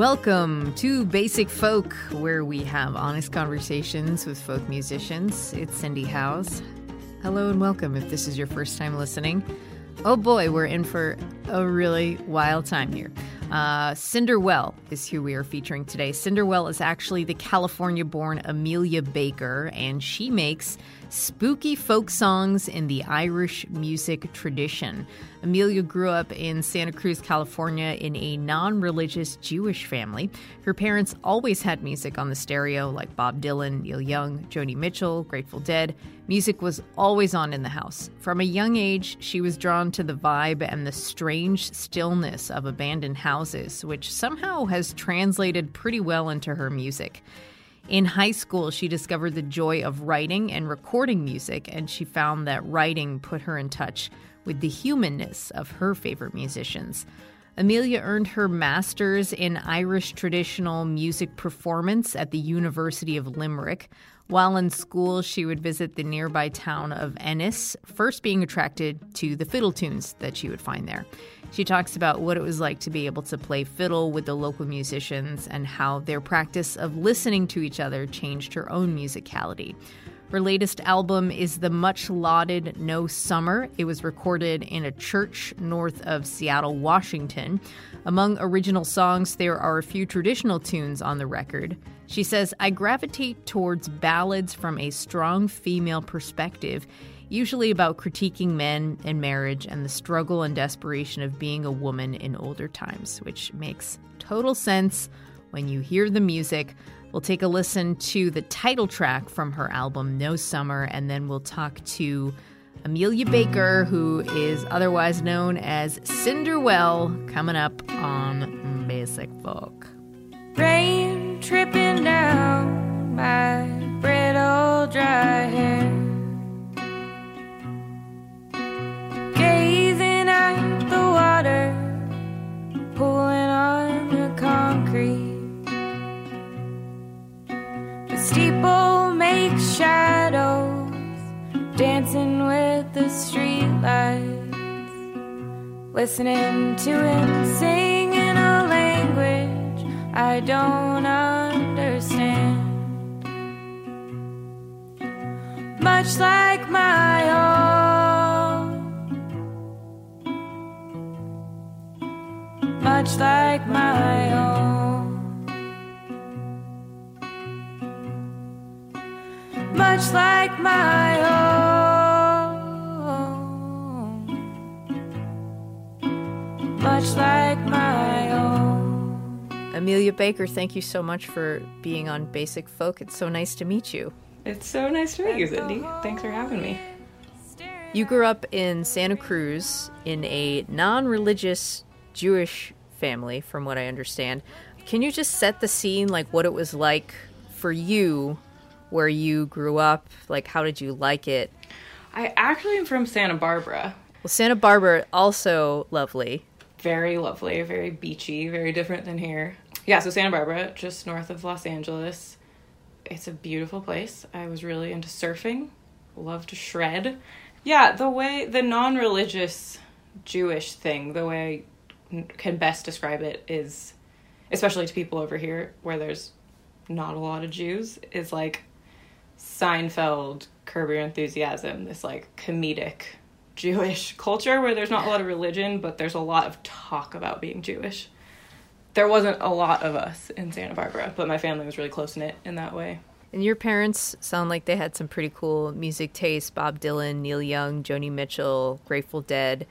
Welcome to Basic Folk, where we have honest conversations with folk musicians. It's Cindy Howes. Hello and welcome if this is your first time listening. Oh boy, we're in for a really wild time here. Uh, Cinderwell is who we are featuring today. Cinderwell is actually the California born Amelia Baker, and she makes spooky folk songs in the Irish music tradition. Amelia grew up in Santa Cruz, California, in a non religious Jewish family. Her parents always had music on the stereo, like Bob Dylan, Neil Young, Joni Mitchell, Grateful Dead. Music was always on in the house. From a young age, she was drawn to the vibe and the strange stillness of abandoned houses, which somehow has translated pretty well into her music. In high school, she discovered the joy of writing and recording music, and she found that writing put her in touch with the humanness of her favorite musicians. Amelia earned her master's in Irish traditional music performance at the University of Limerick. While in school, she would visit the nearby town of Ennis, first being attracted to the fiddle tunes that she would find there. She talks about what it was like to be able to play fiddle with the local musicians and how their practice of listening to each other changed her own musicality. Her latest album is the much lauded No Summer. It was recorded in a church north of Seattle, Washington. Among original songs, there are a few traditional tunes on the record. She says, I gravitate towards ballads from a strong female perspective, usually about critiquing men and marriage and the struggle and desperation of being a woman in older times, which makes total sense when you hear the music. We'll take a listen to the title track from her album, No Summer, and then we'll talk to Amelia Baker, who is otherwise known as Cinderwell, coming up on Basic Folk. Rain tripping down my brittle dry hair. Water, pulling on the concrete. The steeple makes shadows, dancing with the streetlights. Listening to him sing in a language I don't understand. Much like my own. Much like my own. Much like my own. Much like my own. Amelia Baker, thank you so much for being on Basic Folk. It's so nice to meet you. It's so nice to meet you, Cindy. Thanks for having me. You grew up in Santa Cruz in a non religious Jewish family, from what I understand. Can you just set the scene, like what it was like for you where you grew up? Like, how did you like it? I actually am from Santa Barbara. Well, Santa Barbara, also lovely. Very lovely, very beachy, very different than here. Yeah, so Santa Barbara, just north of Los Angeles. It's a beautiful place. I was really into surfing, love to shred. Yeah, the way, the non religious Jewish thing, the way can best describe it is, especially to people over here where there's not a lot of Jews, is like Seinfeld, Curb Your Enthusiasm, this like comedic Jewish culture where there's not a lot of religion, but there's a lot of talk about being Jewish. There wasn't a lot of us in Santa Barbara, but my family was really close knit in that way. And your parents sound like they had some pretty cool music taste Bob Dylan, Neil Young, Joni Mitchell, Grateful Dead.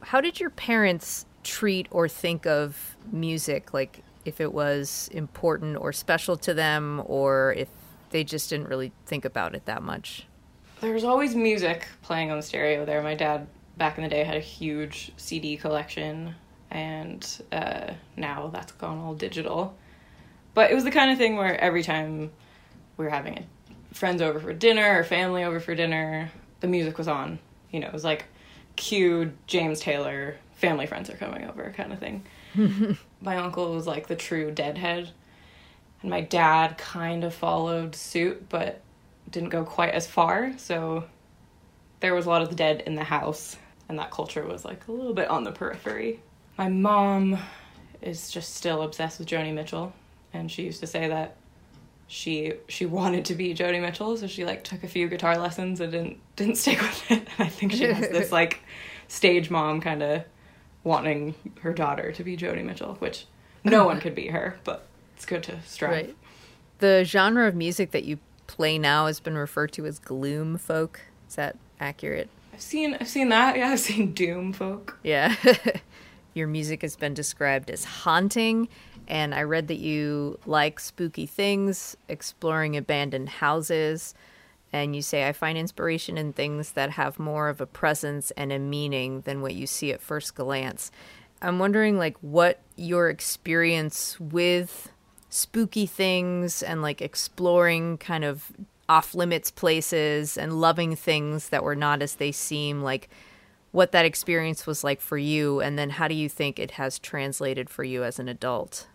How did your parents treat or think of music? Like, if it was important or special to them, or if they just didn't really think about it that much? There was always music playing on the stereo there. My dad, back in the day, had a huge CD collection, and uh, now that's gone all digital. But it was the kind of thing where every time we were having friends over for dinner or family over for dinner, the music was on. You know, it was like cue James Taylor, family friends are coming over kind of thing. my uncle was like the true deadhead. And my dad kind of followed suit, but didn't go quite as far. So there was a lot of the dead in the house, and that culture was like a little bit on the periphery. My mom is just still obsessed with Joni Mitchell, and she used to say that she she wanted to be Joni Mitchell, so she like took a few guitar lessons and didn't didn't stick with it. And I think she has this like stage mom kind of wanting her daughter to be Joni Mitchell, which no one could be her, but it's good to strive. Right. The genre of music that you play now has been referred to as gloom folk. Is that accurate? I've seen I've seen that. Yeah, I've seen doom folk. Yeah. Your music has been described as haunting and I read that you like spooky things, exploring abandoned houses, and you say, I find inspiration in things that have more of a presence and a meaning than what you see at first glance. I'm wondering, like, what your experience with spooky things and like exploring kind of off limits places and loving things that were not as they seem, like, what that experience was like for you, and then how do you think it has translated for you as an adult?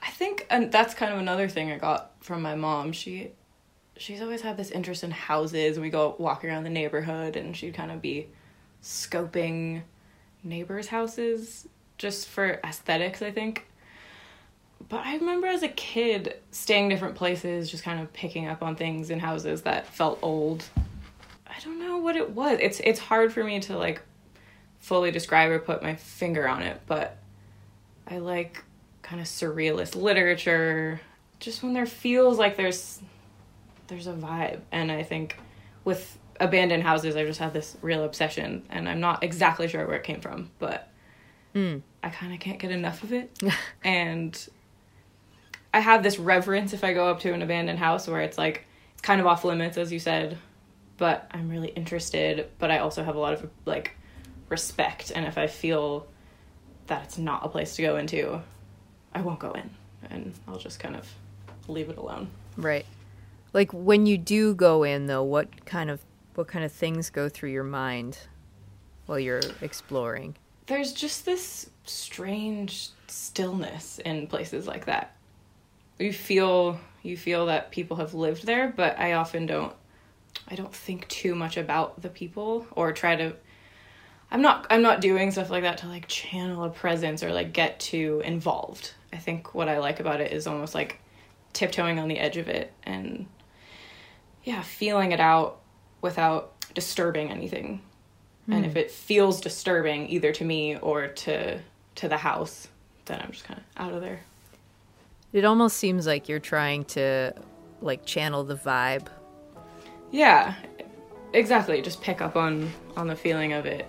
I think, and that's kind of another thing I got from my mom. She, she's always had this interest in houses. We go walk around the neighborhood, and she'd kind of be scoping neighbors' houses just for aesthetics. I think. But I remember as a kid staying different places, just kind of picking up on things in houses that felt old. I don't know what it was. It's it's hard for me to like fully describe or put my finger on it, but I like kind of surrealist literature just when there feels like there's there's a vibe and i think with abandoned houses i just have this real obsession and i'm not exactly sure where it came from but mm. i kind of can't get enough of it and i have this reverence if i go up to an abandoned house where it's like it's kind of off limits as you said but i'm really interested but i also have a lot of like respect and if i feel that it's not a place to go into I won't go in and I'll just kind of leave it alone. Right. Like when you do go in though, what kind of what kind of things go through your mind while you're exploring? There's just this strange stillness in places like that. You feel you feel that people have lived there, but I often don't I don't think too much about the people or try to I'm not I'm not doing stuff like that to like channel a presence or like get too involved. I think what I like about it is almost like tiptoeing on the edge of it and yeah, feeling it out without disturbing anything. Mm. And if hmm. it feels disturbing either to me or to to the house, then I'm just kind of out of there. It almost seems like you're trying to like channel the vibe. Yeah. Exactly, just pick up on on the feeling of it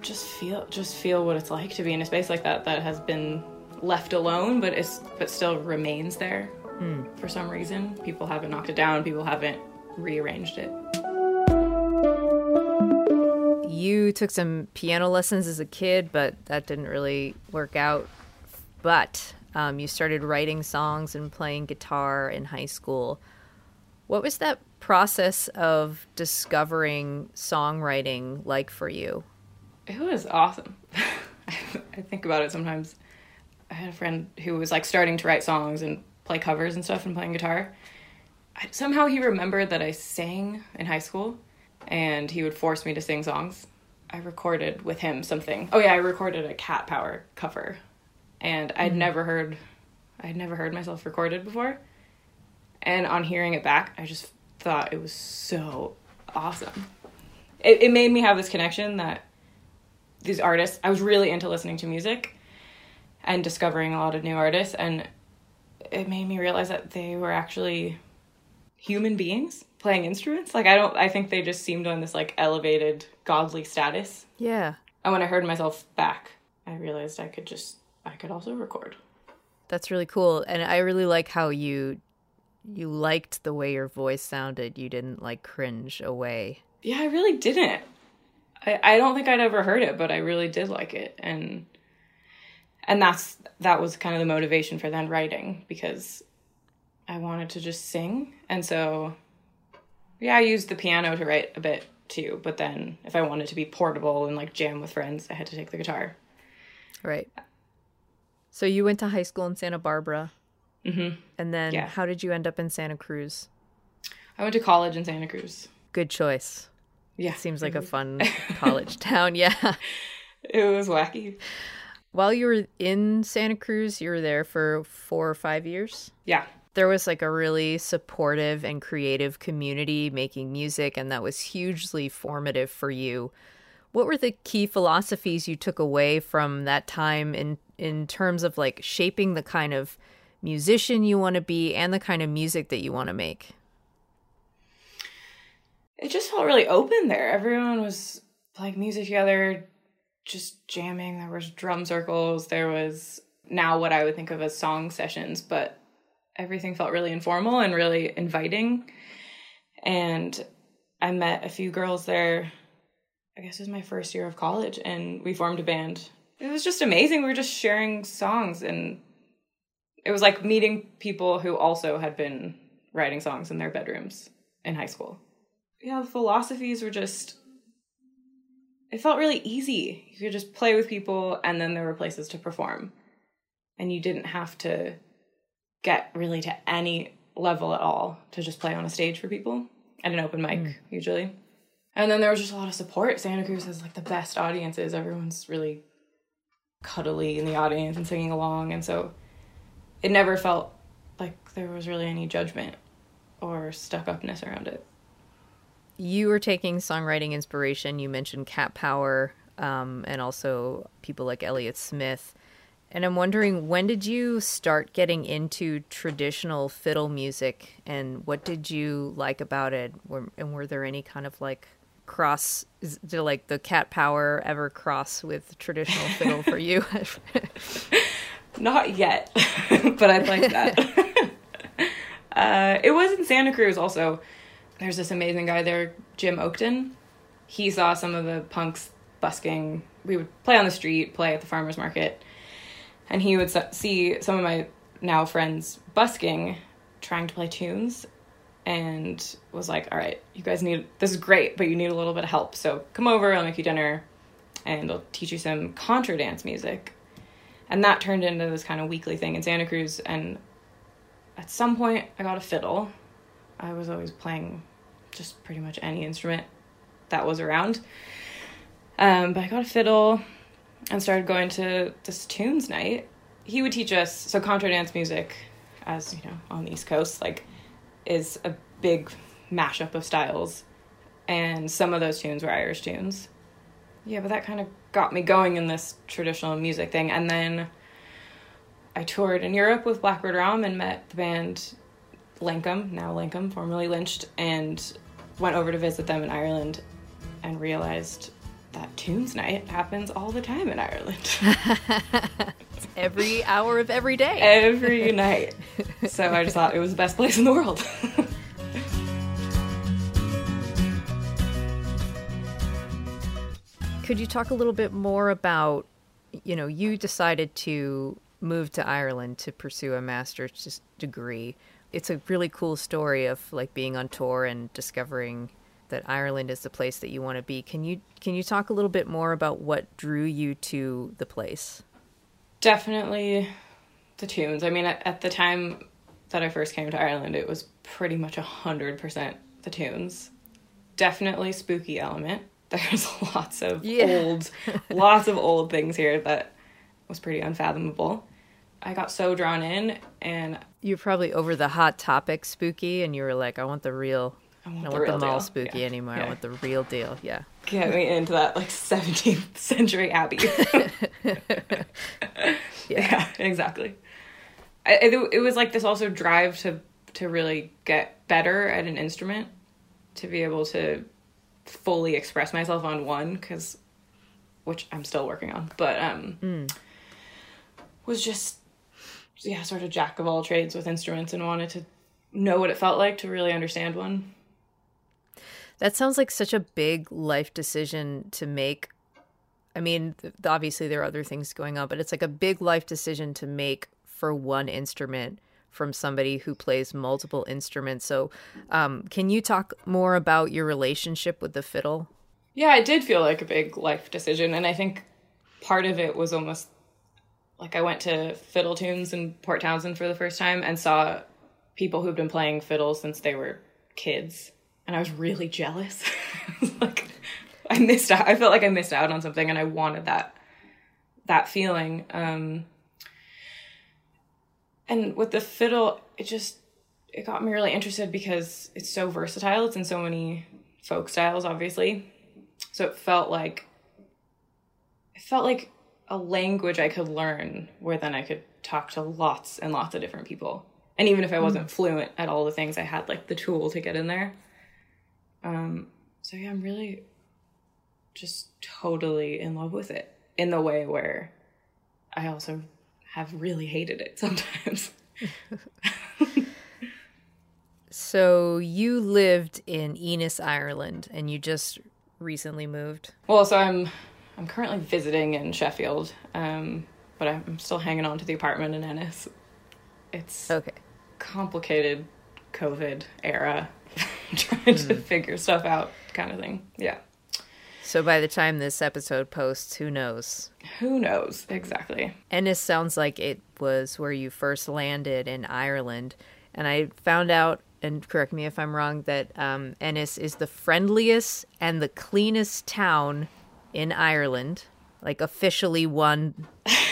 just feel just feel what it's like to be in a space like that that has been left alone but is but still remains there mm. for some reason people haven't knocked it down people haven't rearranged it you took some piano lessons as a kid but that didn't really work out but um, you started writing songs and playing guitar in high school what was that process of discovering songwriting like for you it was awesome. I think about it sometimes. I had a friend who was like starting to write songs and play covers and stuff and playing guitar. I, somehow he remembered that I sang in high school and he would force me to sing songs. I recorded with him something. Oh yeah, I recorded a Cat Power cover. And I'd mm never heard I'd never heard myself recorded before. And on hearing it back, I just thought it was so awesome. It it made me have this connection that these artists. I was really into listening to music and discovering a lot of new artists and it made me realize that they were actually human beings playing instruments. Like I don't I think they just seemed on this like elevated godly status. Yeah. And when I heard myself back, I realized I could just I could also record. That's really cool. And I really like how you you liked the way your voice sounded. You didn't like cringe away. Yeah, I really didn't. I, I don't think I'd ever heard it, but I really did like it. And and that's that was kind of the motivation for then writing because I wanted to just sing. And so yeah, I used the piano to write a bit too, but then if I wanted to be portable and like jam with friends, I had to take the guitar. Right. So you went to high school in Santa Barbara. Mm-hmm. And then Yeah. how did you end up in Santa Cruz? I went to college in Santa Cruz. Good choice. Yeah. Seems like a fun college town. Yeah. It was wacky. While you were in Santa Cruz, you were there for four or five years. Yeah. There was like a really supportive and creative community making music, and that was hugely formative for you. What were the key philosophies you took away from that time in in terms of like shaping the kind of musician you want to be and the kind of music that you want to make? it just felt really open there. Everyone was playing music together, just jamming. There was drum circles. There was now what I would think of as song sessions, but everything felt really informal and really inviting. And I met a few girls there. I guess it was my first year of college, and we formed a band. It was just amazing. We were just sharing songs, and it was like meeting people who also had been writing songs in their bedrooms in high school yeah, the philosophies were just it felt really easy. You could just play with people and then there were places to perform. And you didn't have to get really to any level at all to just play on a stage for people at an open mic hmm. usually. And then there was just a lot of support. Santa Cruz has like the best audiences. Everyone's really cuddly in the audience and singing along and so it never felt like there was really any judgment or stuck upness around it. You were taking songwriting inspiration. You mentioned Cat Power um, and also people like Elliott Smith. And I'm wondering, when did you start getting into traditional fiddle music and what did you like about it? Were, and were there any kind of like cross, is, did like the Cat Power ever cross with traditional fiddle for you? Not yet, but I'd like that. uh, it was in Santa Cruz also. There's this amazing guy there, Jim Oakton. He saw some of the punks busking. We would play on the street, play at the farmer's market, and he would see some of my now friends busking, trying to play tunes, and was like, All right, you guys need this is great, but you need a little bit of help. So come over, I'll make you dinner, and I'll teach you some contra dance music and that turned into this kind of weekly thing in Santa Cruz. And at some point, I got a fiddle. I was always playing just pretty much any instrument that was around. Um, but I got a fiddle and started going to this tunes night. He would teach us so contra dance music, as you know, on the East Coast, like is a big mashup of styles, and some of those tunes were Irish tunes. Yeah, but that kind of got me going in this traditional music thing. And then I toured in Europe with Blackbird Raum and met the band Lankum, now Lankum, formerly Lynched, and went over to visit them in Ireland and realized that tunes night happens all the time in Ireland. every hour of every day. Every night. So I just thought it was the best place in the world. Could you talk a little bit more about, you know, you decided to move to Ireland to pursue a master's degree. It's a really cool story of like being on tour and discovering that Ireland is the place that you want to be. Can you can you talk a little bit more about what drew you to the place? Definitely the tunes. I mean, at, at the time that I first came to Ireland, it was pretty much 100% the tunes. Definitely spooky element. There's lots of Yeah. old, lots of old things here that was pretty unfathomable. I got so drawn in and You're probably over the hot topic spooky and you were like, I want the real I I want the want real the mall deal. spooky Yeah. anymore. I want the real deal. Yeah. Get me into that like 17th century abbey. yeah. exactly. I, it, it was like this also drive to to really get better at an instrument, to be able to fully express myself on one, because which I'm still working on, but um, was just yeah, sort of jack of all trades with instruments and wanted to know what it felt like to really understand one. That sounds like such a big life decision to make. I mean, th- obviously there are other things going on, but it's like a big life decision to make for one instrument from somebody who plays multiple instruments. So, um, can you talk more about your relationship with the fiddle? Yeah, it did feel like a big life decision, and I think part of it was almost like I went to Fiddle Tunes in Port Townsend for the first time and saw people who've been playing fiddle since they were kids, and I was really jealous. like I missed out. I felt like I missed out on something, and I wanted that that feeling. Um, and with the fiddle, it just it got me really interested because it's so versatile. It's in so many folk styles, obviously. So it felt like it felt like a language I could learn where then I could talk to lots and lots of different people. And even if I wasn't fluent at all the things, I had like the tool to get in there. Um so yeah, I'm really just totally in love with it in the way where I also have really hated it sometimes. So, you lived in Ennis, Ireland, and you just recently moved. Well, so I'm I'm currently visiting in Sheffield, um, but I'm still hanging on to the apartment in Ennis. It's Okay. complicated COVID era, trying to figure stuff out, kind of thing. Yeah, So, by the time this episode posts, who knows? who knows exactly? Ennis sounds like it was where you first landed in Ireland. And I found out, and correct me if I'm wrong, that um, Ennis is the friendliest and the cleanest town in Ireland. Like, officially won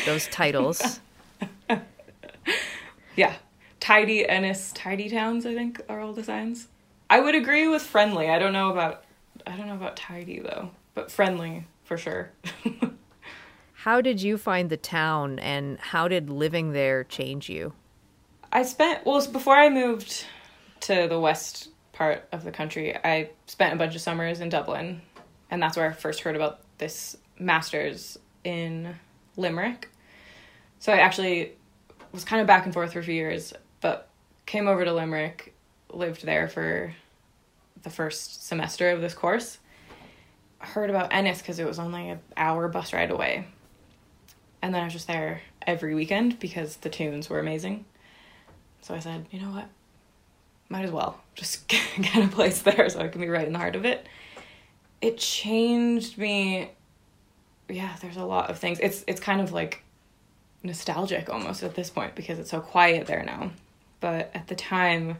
those titles. Yeah, tidy Ennis, tidy towns. I think are all the signs. I would agree with friendly. I don't know about I don't know about tidy though, but friendly for sure. How did you find the town, and how did living there change you? I spent well before I moved to the west part of the country. I spent a bunch of summers in Dublin, and that's where I first heard about this masters in Limerick. So I actually was kind of back and forth for a few years, but came over to Limerick, lived there for the first semester of this course. Heard about Ennis because it was only an hour bus ride away. And then I was just there every weekend because the tunes were amazing. So I said, you know what? Might as well just get a place there so I can be right in the heart of it. It changed me. Yeah, there's a lot of things. It's it's kind of like nostalgic almost at this point because it's so quiet there now. But at the time,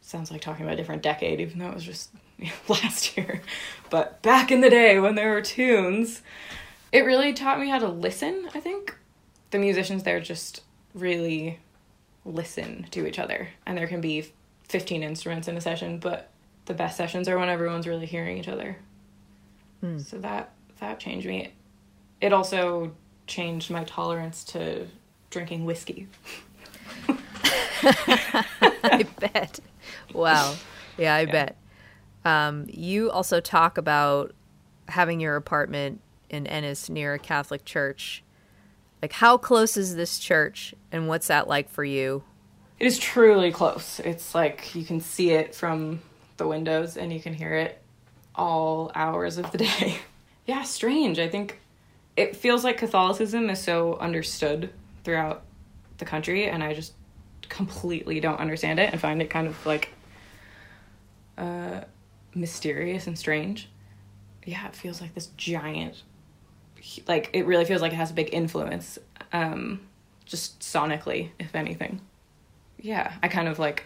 sounds like talking about a different decade, even though it was just last year. But back in the day when there were tunes, it really taught me how to listen, I think. The musicians there just really listen to each other. And there can be 15 instruments in a session, but the best sessions are when everyone's really hearing each other. So that that changed me. It also changed my tolerance to drinking whiskey. I bet. Wow. Yeah, I bet. Um, you also talk about having your apartment in Ennis near a Catholic church. Like, how close is this church, and what's that like for you? It is truly close. It's like you can see it from the windows and you can hear it all hours of the day. yeah, strange. I think it feels like Catholicism is so understood throughout the country and I just completely don't understand it and find it kind of like uh mysterious and strange. Yeah, it feels like this giant like it really feels like it has a big influence um just sonically if anything yeah, I kind of like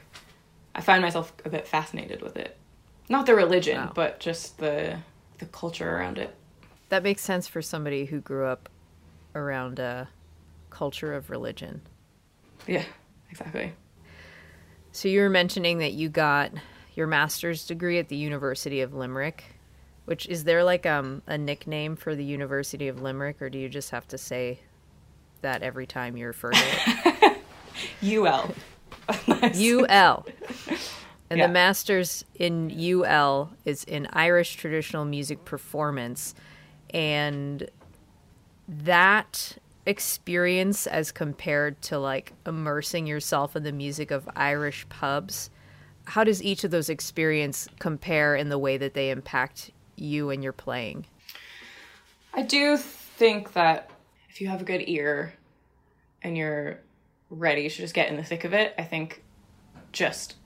I find myself a bit fascinated with it. Not the religion, Wow. but just the the culture around it. That makes sense for somebody who grew up around a culture of religion. Yeah, exactly. So you were mentioning that you got your master's degree at the University of Limerick, which is there like um, a nickname for the University of Limerick, or do you just have to say that every time you refer to it? UL. UL. And Yeah. the master's in UL is in Irish traditional music performance. And that experience, as compared to like immersing yourself in the music of Irish pubs, how does each of those experience compare in the way that they impact you and your playing? I do think that if you have a good ear and you're ready to just get in the thick of it, I think just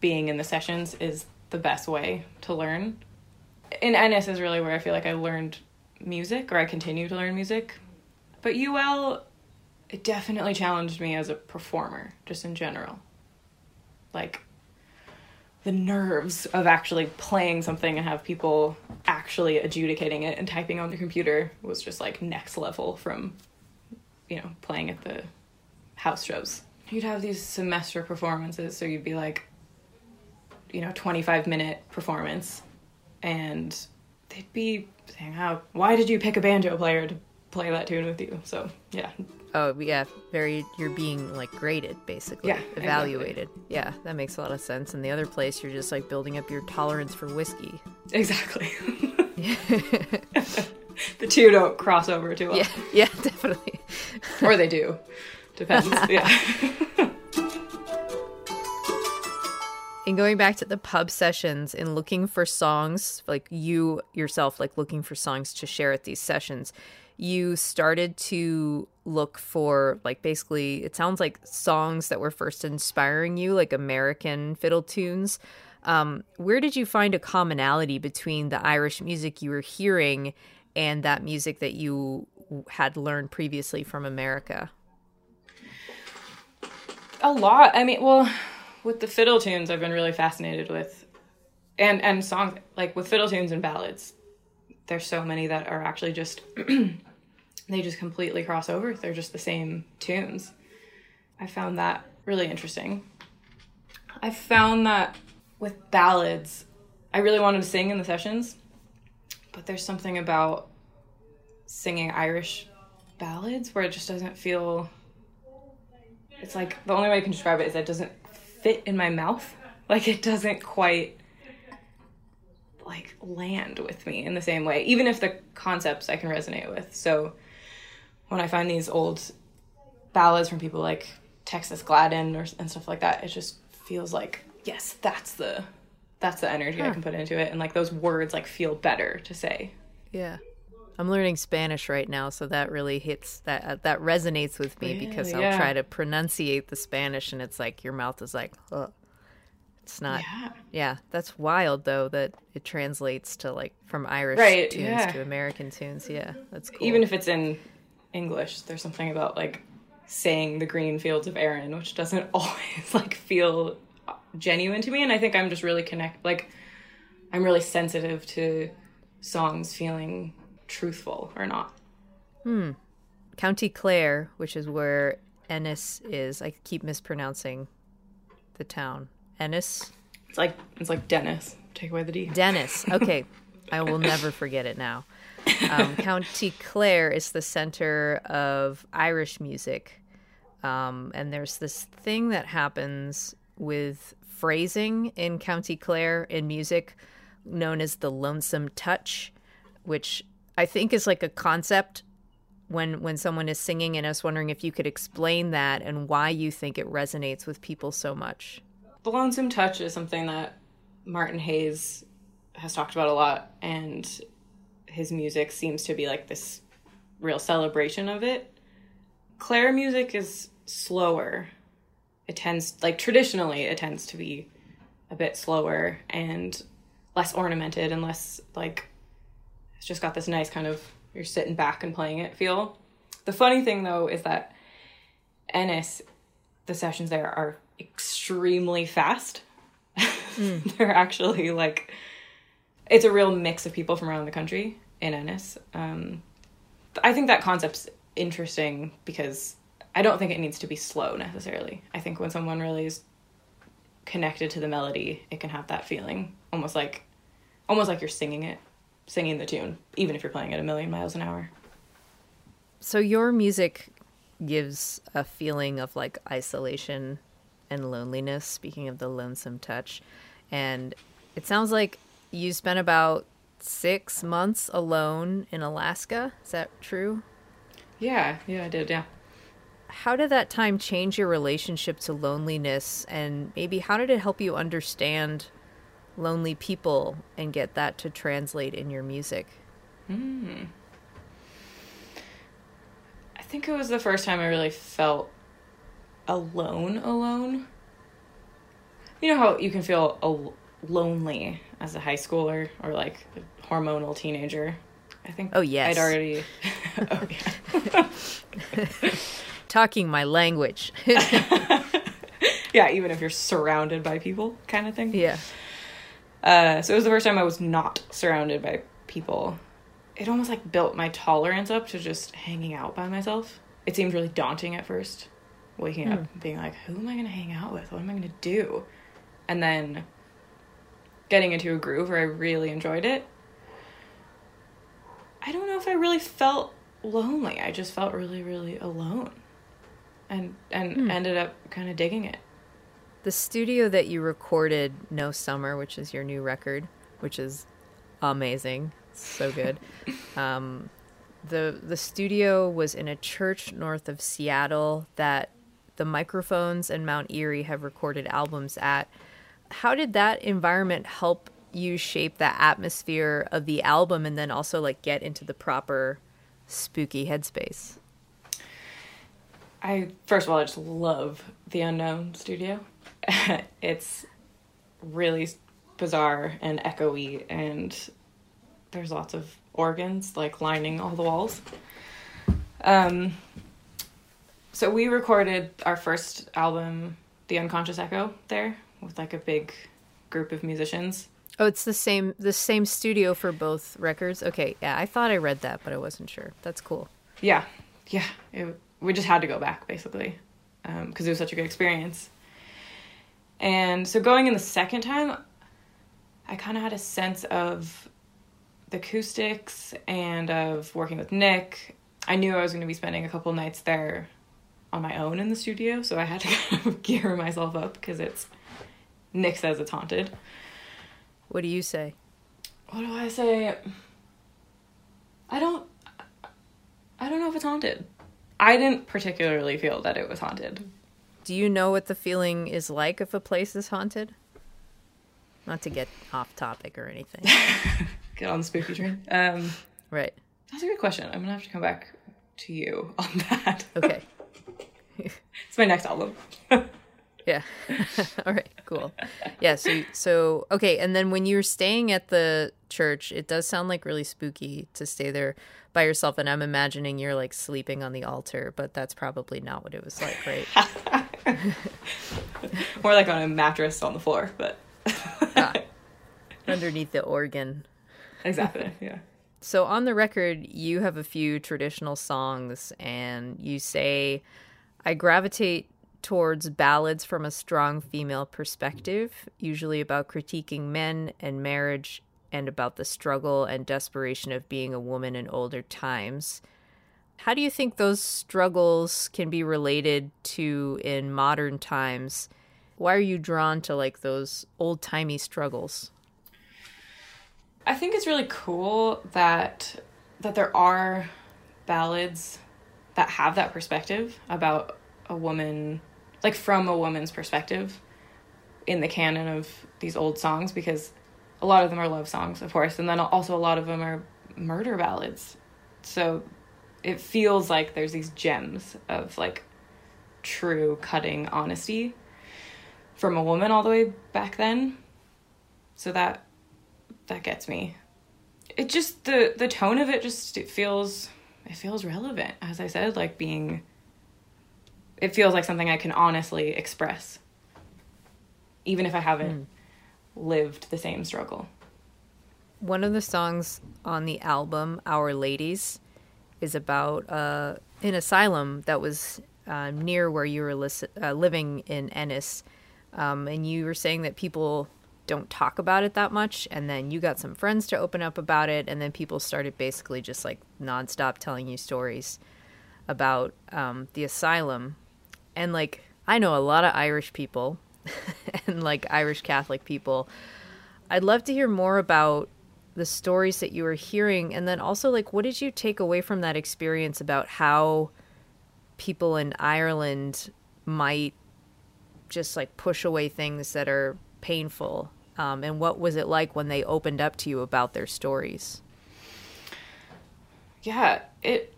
being in the sessions is the best way to learn. In Ennis is really where I feel like I learned music or I continue to learn music. But UL it definitely challenged me as a performer just in general. Like the nerves of actually playing something and have people actually adjudicating it and typing on the computer was just like next level from you know playing at the house shows you'd have these semester performances so you'd be like you know 25 minute performance and they'd be saying how why did you pick a banjo player to play that tune with you so yeah Oh yeah, very. You're being like graded, basically, Yeah, exactly. evaluated. Yeah, that makes a lot of sense. And the other place, you're just like building up your tolerance for whiskey. exactly the two don't cross over too well Yeah, yeah, definitely. or they do depends yeah And going back to the pub sessions and looking for songs, like you yourself, like looking for songs to share at these sessions, you started to look for like basically it sounds like songs that were first inspiring you, like American fiddle tunes. Um, where did you find a commonality between the Irish music you were hearing and that music that you had learned previously from America? A lot. I mean well with the fiddle tunes i've been really fascinated with and and songs like with fiddle tunes and ballads there's so many that are actually just they just completely cross over. They're just the same tunes. I found that really interesting. I found that with ballads i really wanted to sing in the sessions but there's something about singing irish ballads where it just doesn't feel it's like the only way I can describe it is that it doesn't fit in my mouth. Like it doesn't quite like land with me in the same way, even if the concepts I can resonate with. So when I find these old ballads from people like Texas Gladden or and stuff like that, it just feels like yes, that's the that's the energy I can put into it, and like those words like feel better to say. Yeah. I'm learning Spanish right now, so that really hits that uh, that resonates with me because I'll Yeah. try to pronunciate the Spanish and it's like your mouth is like, Ugh. it's not. Yeah. Yeah, that's wild though that it translates to like from Irish Right, tunes yeah. to American tunes. Yeah, that's cool. Even if it's in English, there's something about like saying the green fields of Erin, which doesn't always like feel genuine to me. And I think I'm just really connect like I'm really sensitive to songs feeling truthful or not. County Clare, which is where Ennis is. I keep mispronouncing the town. Ennis? It's like it's like Dennis. Take away the D. Dennis. Okay. I will never forget it now. Um, County Clare is the center of Irish music. Um, and there's this thing that happens with phrasing in County Clare in music known as the lonesome touch, which I think is like a concept when when someone is singing and I was wondering if you could explain that and why you think it resonates with people so much. The lonesome touch is something that Martin Hayes has talked about a lot, and his music seems to be like this real celebration of it. Clare music is slower. It tends, like traditionally, it tends to be a bit slower and less ornamented and less like it's just got this nice kind of you're sitting back and playing it feel. The funny thing though is that Ennis, the sessions there are extremely fast. They're actually like, it's a real mix of people from around the country in Ennis. Um, I think that concept's interesting because I don't think it needs to be slow necessarily. I think when someone really is connected to the melody, it can have that feeling almost like, almost like you're singing it, singing the tune, even if you're playing at a million miles an hour. So your music gives a feeling of like isolation and loneliness. Speaking of the lonesome touch, and it sounds like you spent about six months alone in Alaska. Is that true? Yeah, yeah, I did. Yeah. How did that time change your relationship to loneliness, and maybe how did it help you understand lonely people and get that to translate in your music? Hmm. I think it was the first time I really felt alone, alone. You know how you can feel al- lonely as a high schooler or like a hormonal teenager. I think. Oh, yes. I'd already. oh. Talking my language. yeah, even if you're surrounded by people, kind of thing. yeah. Uh, so it was the first time I was not surrounded by people. It almost like built my tolerance up to just hanging out by myself. It seemed really daunting at first, waking up and being like, who am I going to hang out with? What am I going to do? And then getting into a groove where I really enjoyed it. I don't know if I really felt lonely. I just felt really, really alone. And and ended up kind of digging it. The studio that you recorded No Summer, which is your new record, which is amazing. So good. um, the the studio was in a church north of Seattle that the microphones and Mount Eerie have recorded albums at. How did that environment help you shape the atmosphere of the album and then also like get into the proper spooky headspace? I first of all, I just love the Unknown Studio. it's really bizarre and echoey, and there's lots of organs like lining all the walls. Um, so we recorded our first album, The Unconscious Echo, there with like a big group of musicians. Oh, it's the same the same studio for both records. Okay, yeah, I thought I read that, but I wasn't sure. That's cool. Yeah, yeah. It, we just had to go back basically because it was such a good experience. And so going in the second time, I kind of had a sense of the acoustics and of working with Nick. I knew I was going to be spending a couple nights there on my own in the studio, so I had to kind of gear myself up because it's Nick says it's haunted. What do you say? What do I say? I don't I don't know if it's haunted. I didn't particularly feel that it was haunted. Do you know what the feeling is like if a place is haunted? Not to get off topic or anything. Get on the spooky train. Um right. that's a good question. I'm gonna have to come back to you on that. Okay. it's my next album. Yeah. All right. Cool. Yeah. So, so okay. And then when you're staying at the church, it does sound like really spooky to stay there by yourself. And I'm imagining you're like sleeping on the altar, but that's probably not what it was like, right? More like on a mattress on the floor, but Ah. Underneath the organ. exactly. Yeah. So on the record, you have a few traditional songs, and you say, I gravitate towards ballads from a strong female perspective, usually about critiquing men and marriage and about the struggle and desperation of being a woman in older times. How do you think those struggles can be related to in modern times? Why are you drawn to like those old timey struggles? I think it's really cool that that there are ballads that have that perspective about a woman like from a woman's perspective in the canon of these old songs because a lot of them are love songs of course and then also a lot of them are murder ballads so it feels like there's these gems of like true cutting honesty from a woman all the way back then. So that that gets me. It just the the tone of it just it feels it feels relevant as i said like being it feels like something i can honestly express even if i haven't hmm. lived the same struggle. One of the songs on the album, Our Ladies, is about uh, an asylum that was uh, near where you were lis- uh, living in Ennis. Um, and you were saying that people don't talk about it that much. And then you got some friends to open up about it. And then people started basically just like nonstop telling you stories about um, the asylum. And like, I know a lot of Irish people and like Irish Catholic people. I'd love to hear more about the stories that you were hearing and then also like what did you take away from that experience about how people in Ireland might just like push away things that are painful? Um, and what was it like when they opened up to you about their stories? Yeah it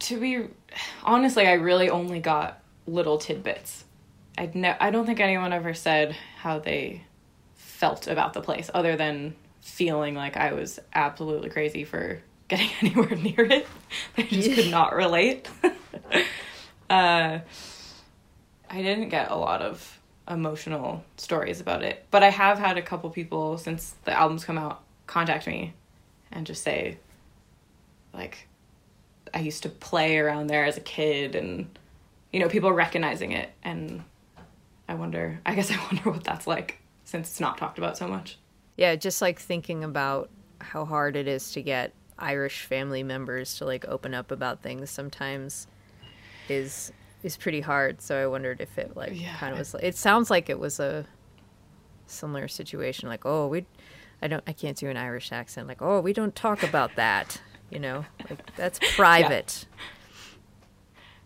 to be honestly i really only got little tidbits. I ne- i don't think anyone ever said how they felt about the place other than feeling like i was absolutely crazy for getting anywhere near it. I just could not relate. Uh, i didn't get a lot of emotional stories about it but i have had a couple people since the album's come out contact me and just say like I used to play around there as a kid and you know people recognizing it. And I wonder I guess I wonder what that's like since it's not talked about so much. Yeah, just like thinking about how hard it is to get Irish family members to like open up about things sometimes is is pretty hard. So I wondered if it like Yeah, kind of was it sounds like it was a similar situation like oh we I don't I can't do an Irish accent like oh we don't talk about that, you know? Like that's private.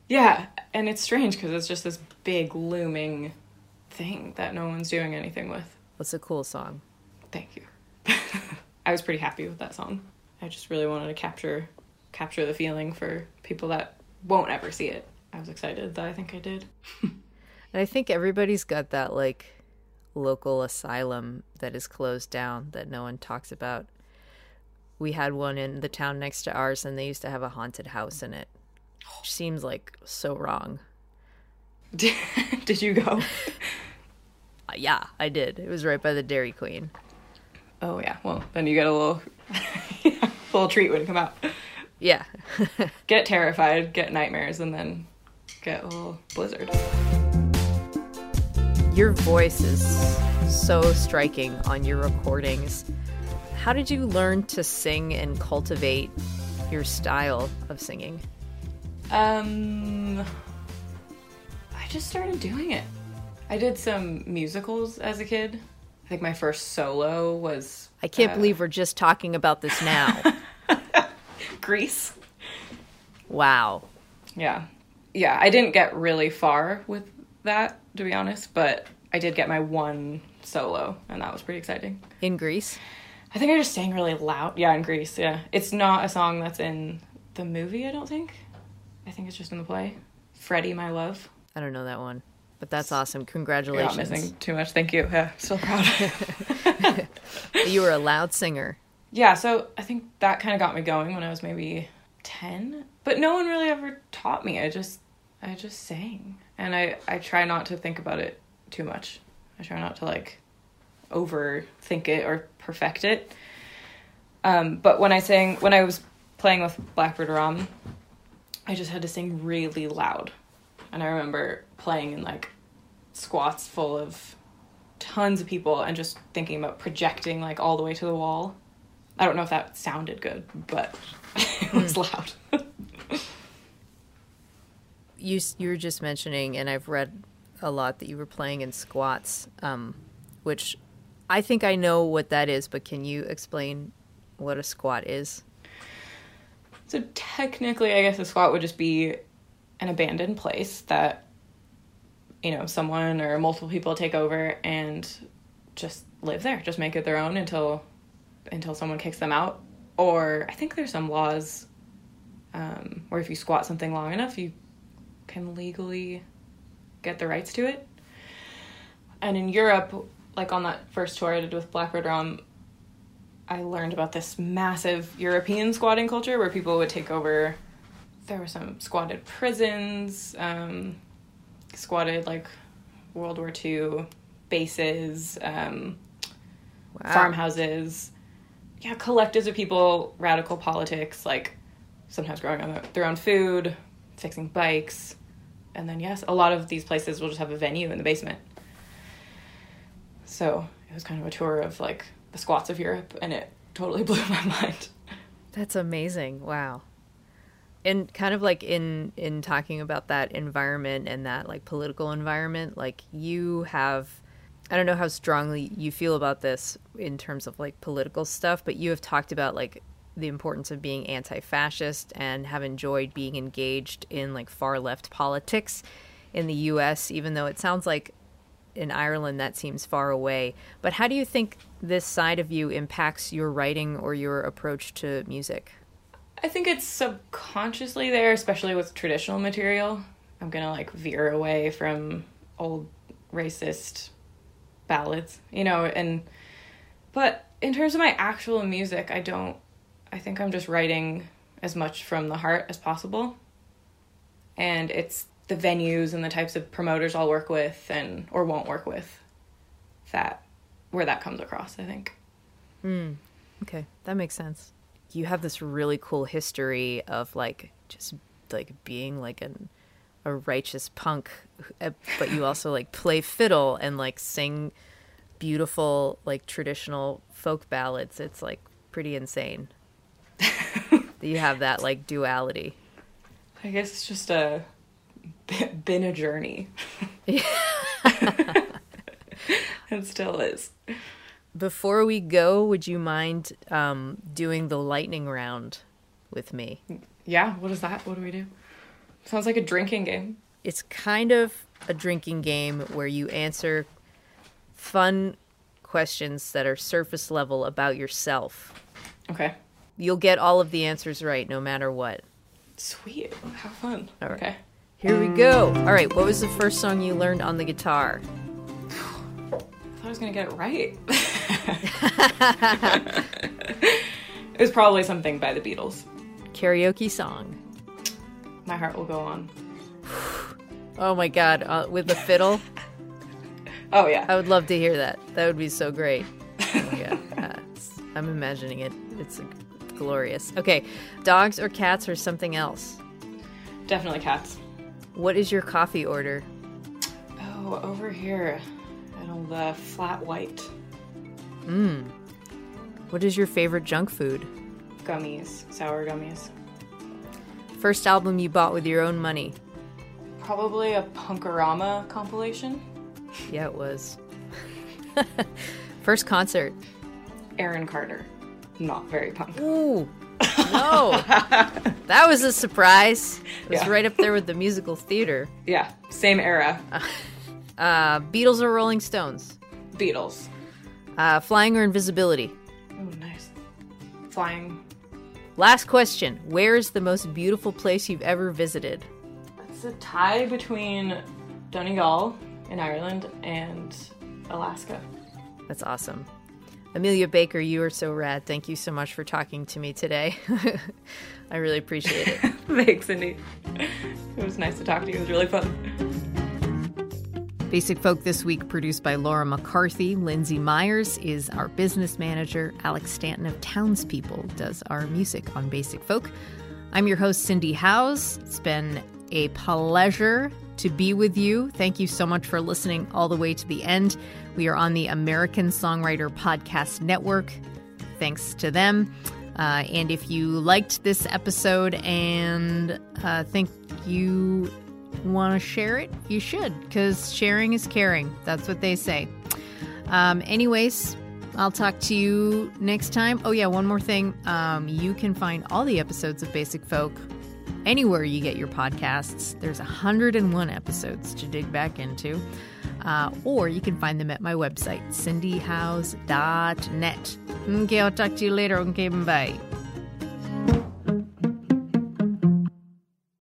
Yeah, and it's strange because it's just this big looming thing that no one's doing anything with. What's a cool song? Thank you. I was pretty happy with that song. I just really wanted to capture capture the feeling for people that won't ever see it. I was excited that I think I did. And I think everybody's got that like local asylum that is closed down that no one talks about. We had one in the town next to ours and they used to have a haunted house in it. Which seems like so wrong. did you go? Uh, yeah, I did. It was right by the Dairy Queen. Oh yeah. Well, then you get a little little treat when you come out. Yeah. Get terrified, get nightmares, and then get a little blizzard. Your voice is so striking on your recordings. How did you learn to sing and cultivate your style of singing? Um, I just started doing it. I did some musicals as a kid. I think my first solo was I can't uh, believe we're just talking about this now. Grease. wow. Yeah. Yeah, I didn't get really far with that, to be honest, but I did get my one solo, and that was pretty exciting. In Grease? I think I just sang really loud. Yeah, in Grease, yeah. It's not a song that's in the movie, I don't think. I think it's just in the play. Freddie, My Love. I don't know that one, but that's awesome. You're not Congratulations. missing too much. Thank you. Yeah, so proud. You were a loud singer. yeah, so I think that kind of got me going when I was maybe 10. But no one really ever taught me. I just I just sang. And I I try not to think about it too much. I try not to like overthink it or perfect it. Um, but when I sang when I was playing with Blackbird Raum, I just had to sing really loud. And I remember playing in like squats full of tons of people and just thinking about projecting like all the way to the wall. I don't know if that sounded good, but it was loud. You you were just mentioning, and I've read a lot that you were playing in squats, um, which I think I know what that is. But can you explain what a squat is? so technically, I guess a squat would just be an abandoned place that you know someone or multiple people take over and just live there, just make it their own until until someone kicks them out. Or I think there's some laws um, where if you squat something long enough, you can legally get the rights to it. And in Europe, like on that first tour I did with Blackbird Raum, I learned about this massive European squatting culture where people would take over. There were some squatted prisons, um, squatted like World War II bases, um, Wow. farmhouses. Yeah, collectives of people, radical politics, like sometimes growing on their own food, fixing bikes. And then, yes, a lot of these places will just have a venue in the basement. So it was kind of a tour of like the squats of Europe, and it totally blew my mind. That's amazing. Wow. And kind of like in in talking about that environment and that like political environment like you have i don't know how strongly you feel about this in terms of like political stuff but you have talked about like the importance of being anti-fascist and have enjoyed being engaged in like far left politics in the US even though it sounds like in Ireland that seems far away. But how do you think this side of you impacts your writing or your approach to music I think it's subconsciously there, especially with traditional material. I'm gonna like veer away from old racist ballads, you know, and but in terms of my actual music, I don't I think I'm just writing as much from the heart as possible. And it's the venues and the types of promoters I'll work with and or won't work with that where that comes across, I think. Mm. Okay, that makes sense you have this really cool history of like just like being like an a righteous punk uh, but you also like play fiddle and like sing beautiful like traditional folk ballads. It's like pretty insane that you have that like duality. I guess it's just a been a journey. It still is before we go, would you mind um, doing the lightning round with me? Yeah, what is that? What do we do? Sounds like a drinking game. It's kind of a drinking game where you answer fun questions that are surface level about yourself. Okay. You'll get all of the answers right no matter what. Sweet. How fun. All right. Okay. Here we go. All right. What was the first song you learned on the guitar? I thought I was gonna get it right. it was probably something by the Beatles. Karaoke song. My heart will go on. oh my god, uh, with the fiddle. oh yeah. I would love to hear that. That would be so great. Oh yeah, uh, I'm imagining it. It's glorious. Okay, dogs or cats or something else? Definitely cats. What is your coffee order? Oh, over here I the flat white. Mmm. What is your favorite junk food? Gummies, sour gummies. First album you bought with your own money? Probably a Punkorama compilation. Yeah, it was. First concert? Aaron Carter. Not very punk. Ooh. No. that was a surprise. It was yeah. right up there with the musical theater. Yeah, same era. Uh, Beatles or Rolling Stones? Beatles. Uh, flying or invisibility? Oh, nice. Flying. Last question. Where is the most beautiful place you've ever visited? It's a tie between Donegal in Ireland and Alaska. That's awesome. Amelia Baker, you are so rad. Thank you so much for talking to me today. I really appreciate it. Thanks, Cindy. It was nice to talk to you. It was really fun. Basic Folk this week produced by Laura McCarthy. Lindsay Myers is our business manager. Alex Stanton of Townspeople does our music on Basic Folk. I'm your host, Cindy Howes. It's been a pleasure to be with you. Thank you so much for listening all the way to the end. We are on the American Songwriter Podcast Network. Thanks to them. Uh, and if you liked this episode and uh, think you want to share it, you should, because sharing is caring. That's what they say. Um, anyways, I'll talk to you next time. Oh, yeah, one more thing. Um, you can find all the episodes of Basic Folk anywhere you get your podcasts. There's 101 episodes to dig back into. Uh, or you can find them at my website, cindyhowes.net. Okay, I'll talk to you later. Okay, bye.